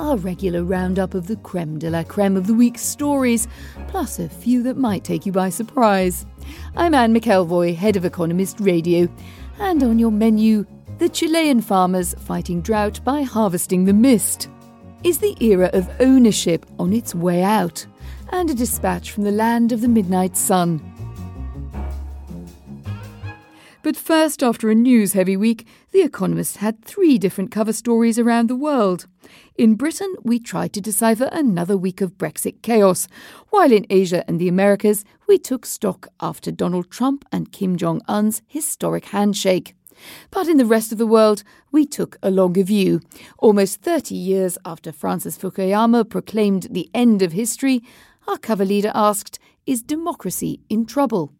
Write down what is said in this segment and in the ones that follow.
our regular roundup of the creme de la creme of the week's stories, plus a few that might take you by surprise. I'm Anne McElvoy, head of Economist Radio, and on your menu, the Chilean farmers fighting drought by harvesting the mist. Is the era of ownership on its way out? And a dispatch from the land of the midnight sun. But first, after a news heavy week, The Economist had three different cover stories around the world. In Britain, we tried to decipher another week of Brexit chaos, while in Asia and the Americas, we took stock after Donald Trump and Kim Jong un's historic handshake. But in the rest of the world, we took a longer view. Almost 30 years after Francis Fukuyama proclaimed the end of history, our cover leader asked, Is democracy in trouble?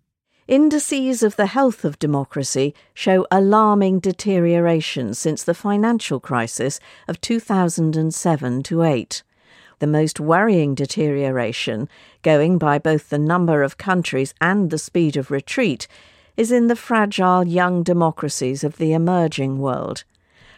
Indices of the health of democracy show alarming deterioration since the financial crisis of 2007 to 8. The most worrying deterioration, going by both the number of countries and the speed of retreat, is in the fragile young democracies of the emerging world.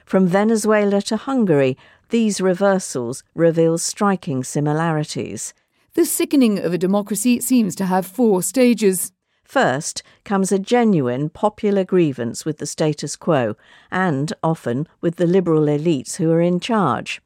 From Venezuela to Hungary, these reversals reveal striking similarities. The sickening of a democracy seems to have four stages. First comes a genuine popular grievance with the status quo, and often with the liberal elites who are in charge.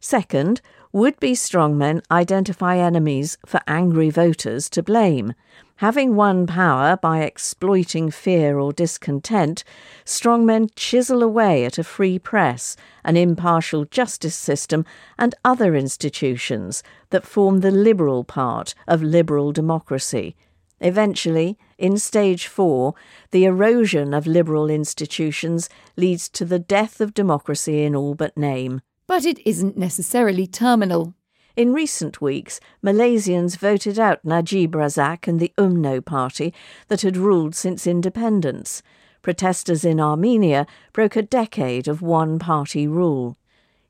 Second, would be strongmen identify enemies for angry voters to blame. Having won power by exploiting fear or discontent, strongmen chisel away at a free press, an impartial justice system, and other institutions that form the liberal part of liberal democracy. Eventually, in stage four, the erosion of liberal institutions leads to the death of democracy in all but name. But it isn't necessarily terminal. In recent weeks, Malaysians voted out Najib Razak and the UMNO party that had ruled since independence. Protesters in Armenia broke a decade of one party rule.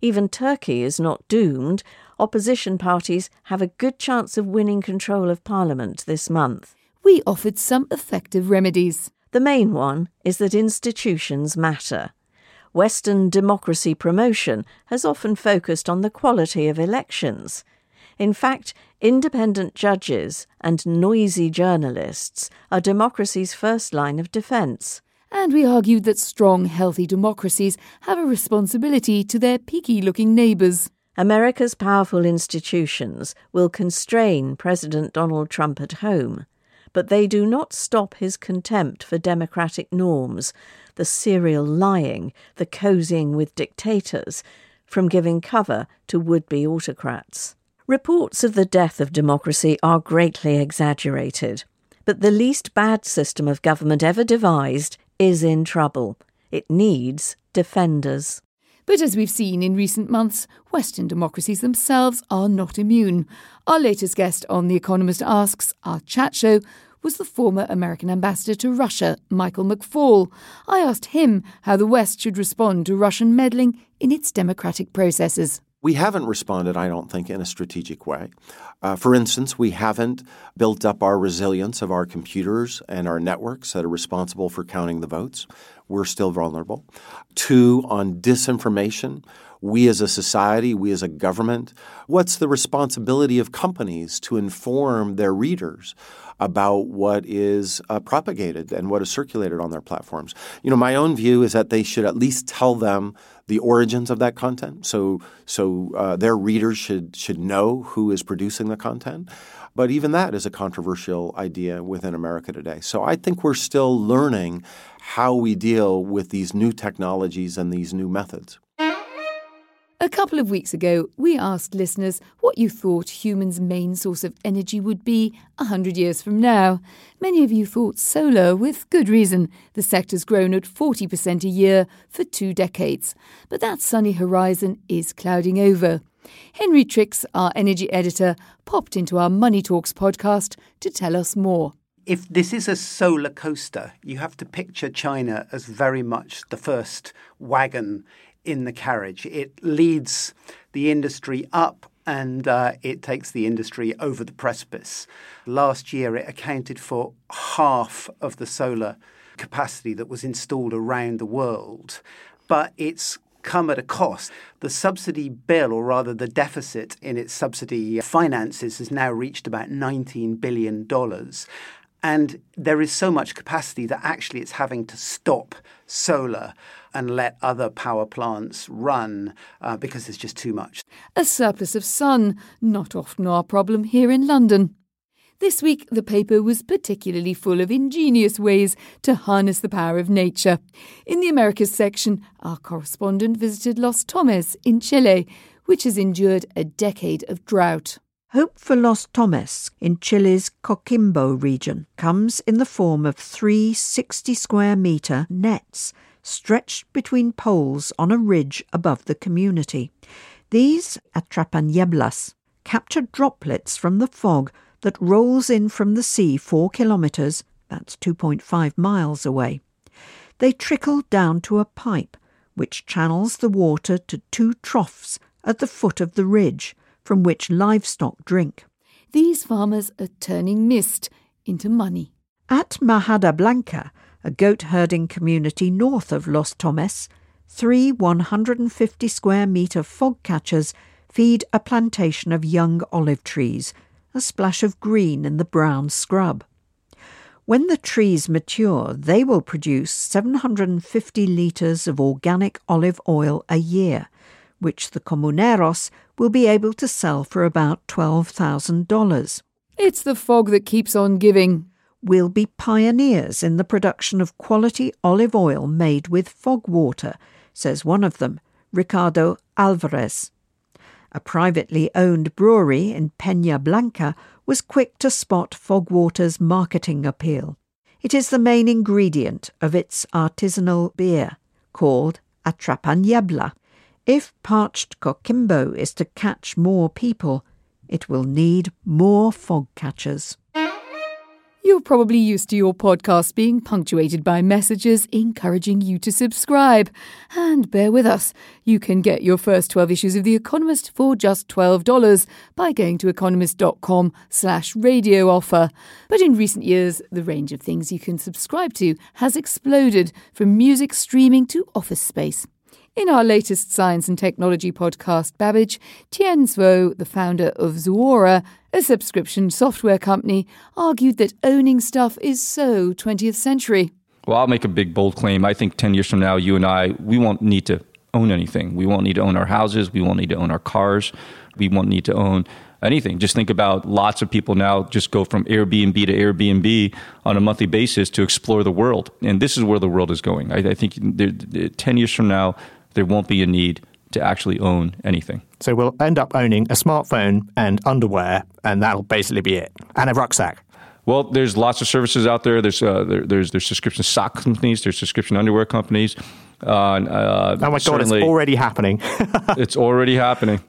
Even Turkey is not doomed. Opposition parties have a good chance of winning control of parliament this month we offered some effective remedies. The main one is that institutions matter. Western democracy promotion has often focused on the quality of elections. In fact, independent judges and noisy journalists are democracy's first line of defence. And we argued that strong, healthy democracies have a responsibility to their peaky looking neighbours. America's powerful institutions will constrain President Donald Trump at home but they do not stop his contempt for democratic norms, the serial lying, the cozying with dictators, from giving cover to would be autocrats. Reports of the death of democracy are greatly exaggerated, but the least bad system of government ever devised is in trouble. It needs defenders. But as we've seen in recent months, Western democracies themselves are not immune. Our latest guest on The Economist Asks, our chat show, was the former American ambassador to Russia, Michael McFaul. I asked him how the West should respond to Russian meddling in its democratic processes. We haven't responded, I don't think, in a strategic way. Uh, for instance, we haven't built up our resilience of our computers and our networks that are responsible for counting the votes. We're still vulnerable. Two, on disinformation, we as a society, we as a government, what's the responsibility of companies to inform their readers about what is uh, propagated and what is circulated on their platforms. You know, my own view is that they should at least tell them the origins of that content, so so uh, their readers should should know who is producing the content. But even that is a controversial idea within America today. So I think we're still learning how we deal with these new technologies and these new methods. A couple of weeks ago, we asked listeners what you thought humans' main source of energy would be a hundred years from now. Many of you thought solar, with good reason. The sector's grown at 40% a year for two decades. But that sunny horizon is clouding over. Henry Tricks, our energy editor, popped into our Money Talks podcast to tell us more. If this is a solar coaster, you have to picture China as very much the first wagon in the carriage. It leads the industry up and uh, it takes the industry over the precipice. Last year, it accounted for half of the solar capacity that was installed around the world, but it's come at a cost. The subsidy bill, or rather the deficit in its subsidy finances, has now reached about $19 billion. And there is so much capacity that actually it's having to stop solar and let other power plants run uh, because there's just too much. A surplus of sun, not often our problem here in London. This week, the paper was particularly full of ingenious ways to harness the power of nature. In the Americas section, our correspondent visited Los Tomes in Chile, which has endured a decade of drought. Hope for Los Tomes in Chile's Coquimbo region comes in the form of three 60 square metre nets stretched between poles on a ridge above the community. These atrapanieblas capture droplets from the fog that rolls in from the sea four kilometres, that's 2.5 miles away. They trickle down to a pipe, which channels the water to two troughs at the foot of the ridge, from which livestock drink. These farmers are turning mist into money. At Majada Blanca, a goat herding community north of Los Tomes, three 150 square metre fog catchers feed a plantation of young olive trees, a splash of green in the brown scrub. When the trees mature, they will produce 750 litres of organic olive oil a year, which the comuneros will be able to sell for about $12,000. It's the fog that keeps on giving We'll be pioneers in the production of quality olive oil made with fog water, says one of them, Ricardo Alvarez. A privately owned brewery in Peña Blanca was quick to spot fog water's marketing appeal. It is the main ingredient of its artisanal beer, called Atrapaniebla. If parched Coquimbo is to catch more people, it will need more fog catchers. You're probably used to your podcast being punctuated by messages encouraging you to subscribe. And bear with us, you can get your first 12 issues of The Economist for just $12 by going to economist.com slash radio offer. But in recent years, the range of things you can subscribe to has exploded from music streaming to office space. In our latest science and technology podcast, Babbage, Tien Tzuo, the founder of Zuora, a subscription software company, argued that owning stuff is so 20th century. Well, I'll make a big, bold claim. I think 10 years from now, you and I, we won't need to own anything. We won't need to own our houses. We won't need to own our cars. We won't need to own anything. Just think about lots of people now just go from Airbnb to Airbnb on a monthly basis to explore the world. And this is where the world is going. I, I think 10 years from now, there won't be a need to actually own anything. So we'll end up owning a smartphone and underwear, and that'll basically be it, and a rucksack. Well, there's lots of services out there. There's uh, there, there's there's subscription sock companies. There's subscription underwear companies. Uh, uh, oh my god, it's already happening. it's already happening.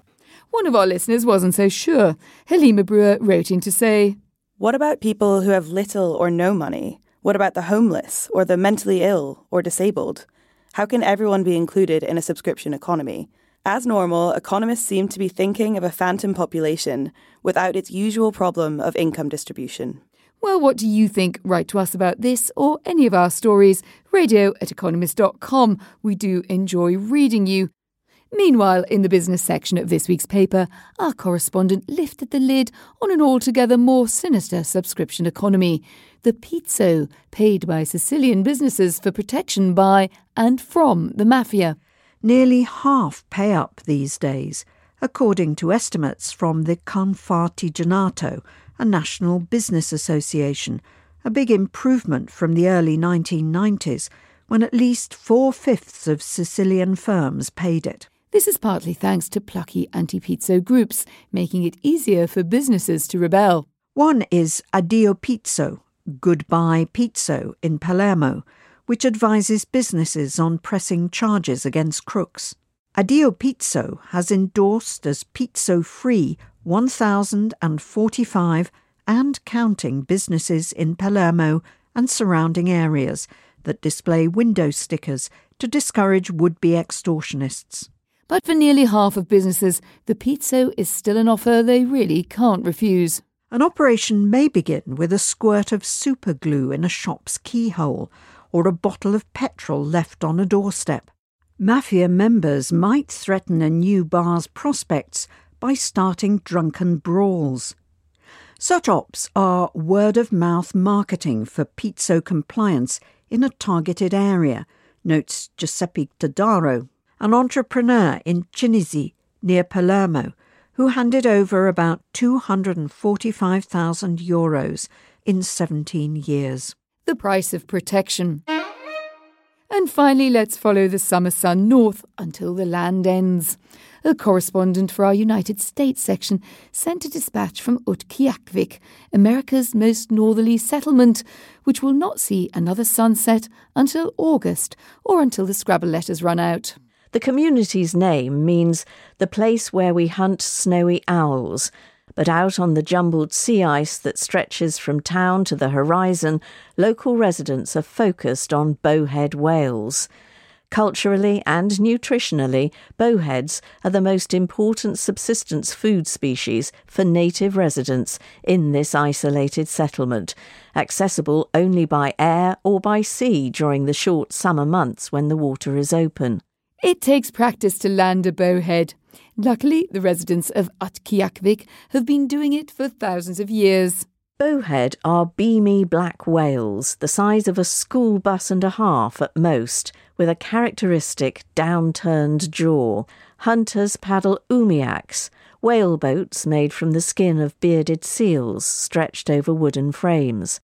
One of our listeners wasn't so sure. Halima Brewer wrote in to say, "What about people who have little or no money? What about the homeless or the mentally ill or disabled?" How can everyone be included in a subscription economy? As normal, economists seem to be thinking of a phantom population without its usual problem of income distribution. Well, what do you think? Write to us about this or any of our stories. Radio at economist.com. We do enjoy reading you. Meanwhile, in the business section of this week's paper, our correspondent lifted the lid on an altogether more sinister subscription economy the pizzo paid by Sicilian businesses for protection by and from the mafia. Nearly half pay up these days, according to estimates from the Confartigianato, a national business association, a big improvement from the early 1990s when at least four fifths of Sicilian firms paid it. This is partly thanks to plucky anti pizzo groups, making it easier for businesses to rebel. One is Addio Pizzo, Goodbye Pizzo in Palermo, which advises businesses on pressing charges against crooks. Addio Pizzo has endorsed as pizzo free 1,045 and counting businesses in Palermo and surrounding areas that display window stickers to discourage would be extortionists. But for nearly half of businesses, the pizzo is still an offer they really can't refuse. An operation may begin with a squirt of superglue in a shop's keyhole or a bottle of petrol left on a doorstep. Mafia members might threaten a new bar's prospects by starting drunken brawls. Such ops are word of mouth marketing for pizzo compliance in a targeted area, notes Giuseppe Todaro, an entrepreneur in Cinisi near Palermo, who handed over about 245,000 euros in 17 years. The price of protection. And finally, let's follow the summer sun north until the land ends. A correspondent for our United States section sent a dispatch from Utqiagvik, America's most northerly settlement, which will not see another sunset until August or until the Scrabble letters run out. The community's name means the place where we hunt snowy owls, but out on the jumbled sea ice that stretches from town to the horizon, local residents are focused on bowhead whales. Culturally and nutritionally, bowheads are the most important subsistence food species for native residents in this isolated settlement, accessible only by air or by sea during the short summer months when the water is open. It takes practice to land a bowhead. Luckily, the residents of Utqiagvik have been doing it for thousands of years. Bowhead are beamy black whales, the size of a school bus and a half at most, with a characteristic downturned jaw. Hunters paddle umiaks, whale boats made from the skin of bearded seals stretched over wooden frames.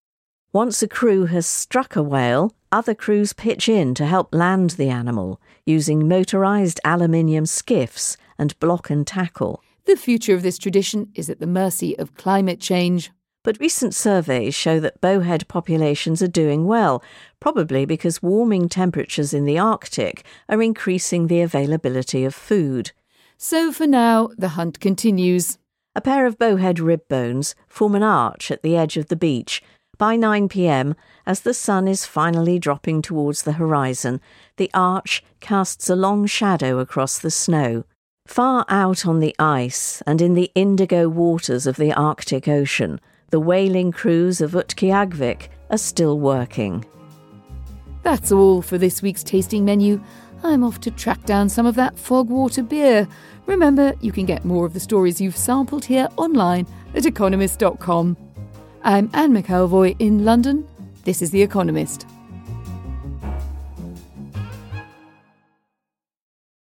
Once a crew has struck a whale, other crews pitch in to help land the animal, using motorised aluminium skiffs and block and tackle. The future of this tradition is at the mercy of climate change. But recent surveys show that bowhead populations are doing well, probably because warming temperatures in the Arctic are increasing the availability of food. So for now, the hunt continues. A pair of bowhead rib bones form an arch at the edge of the beach. By 9 pm, as the sun is finally dropping towards the horizon, the arch casts a long shadow across the snow. Far out on the ice and in the indigo waters of the Arctic Ocean, the whaling crews of Utqiagvik are still working. That's all for this week's tasting menu. I'm off to track down some of that fogwater beer. Remember, you can get more of the stories you've sampled here online at economist.com. I'm Anne McElvoy in London. This is The Economist.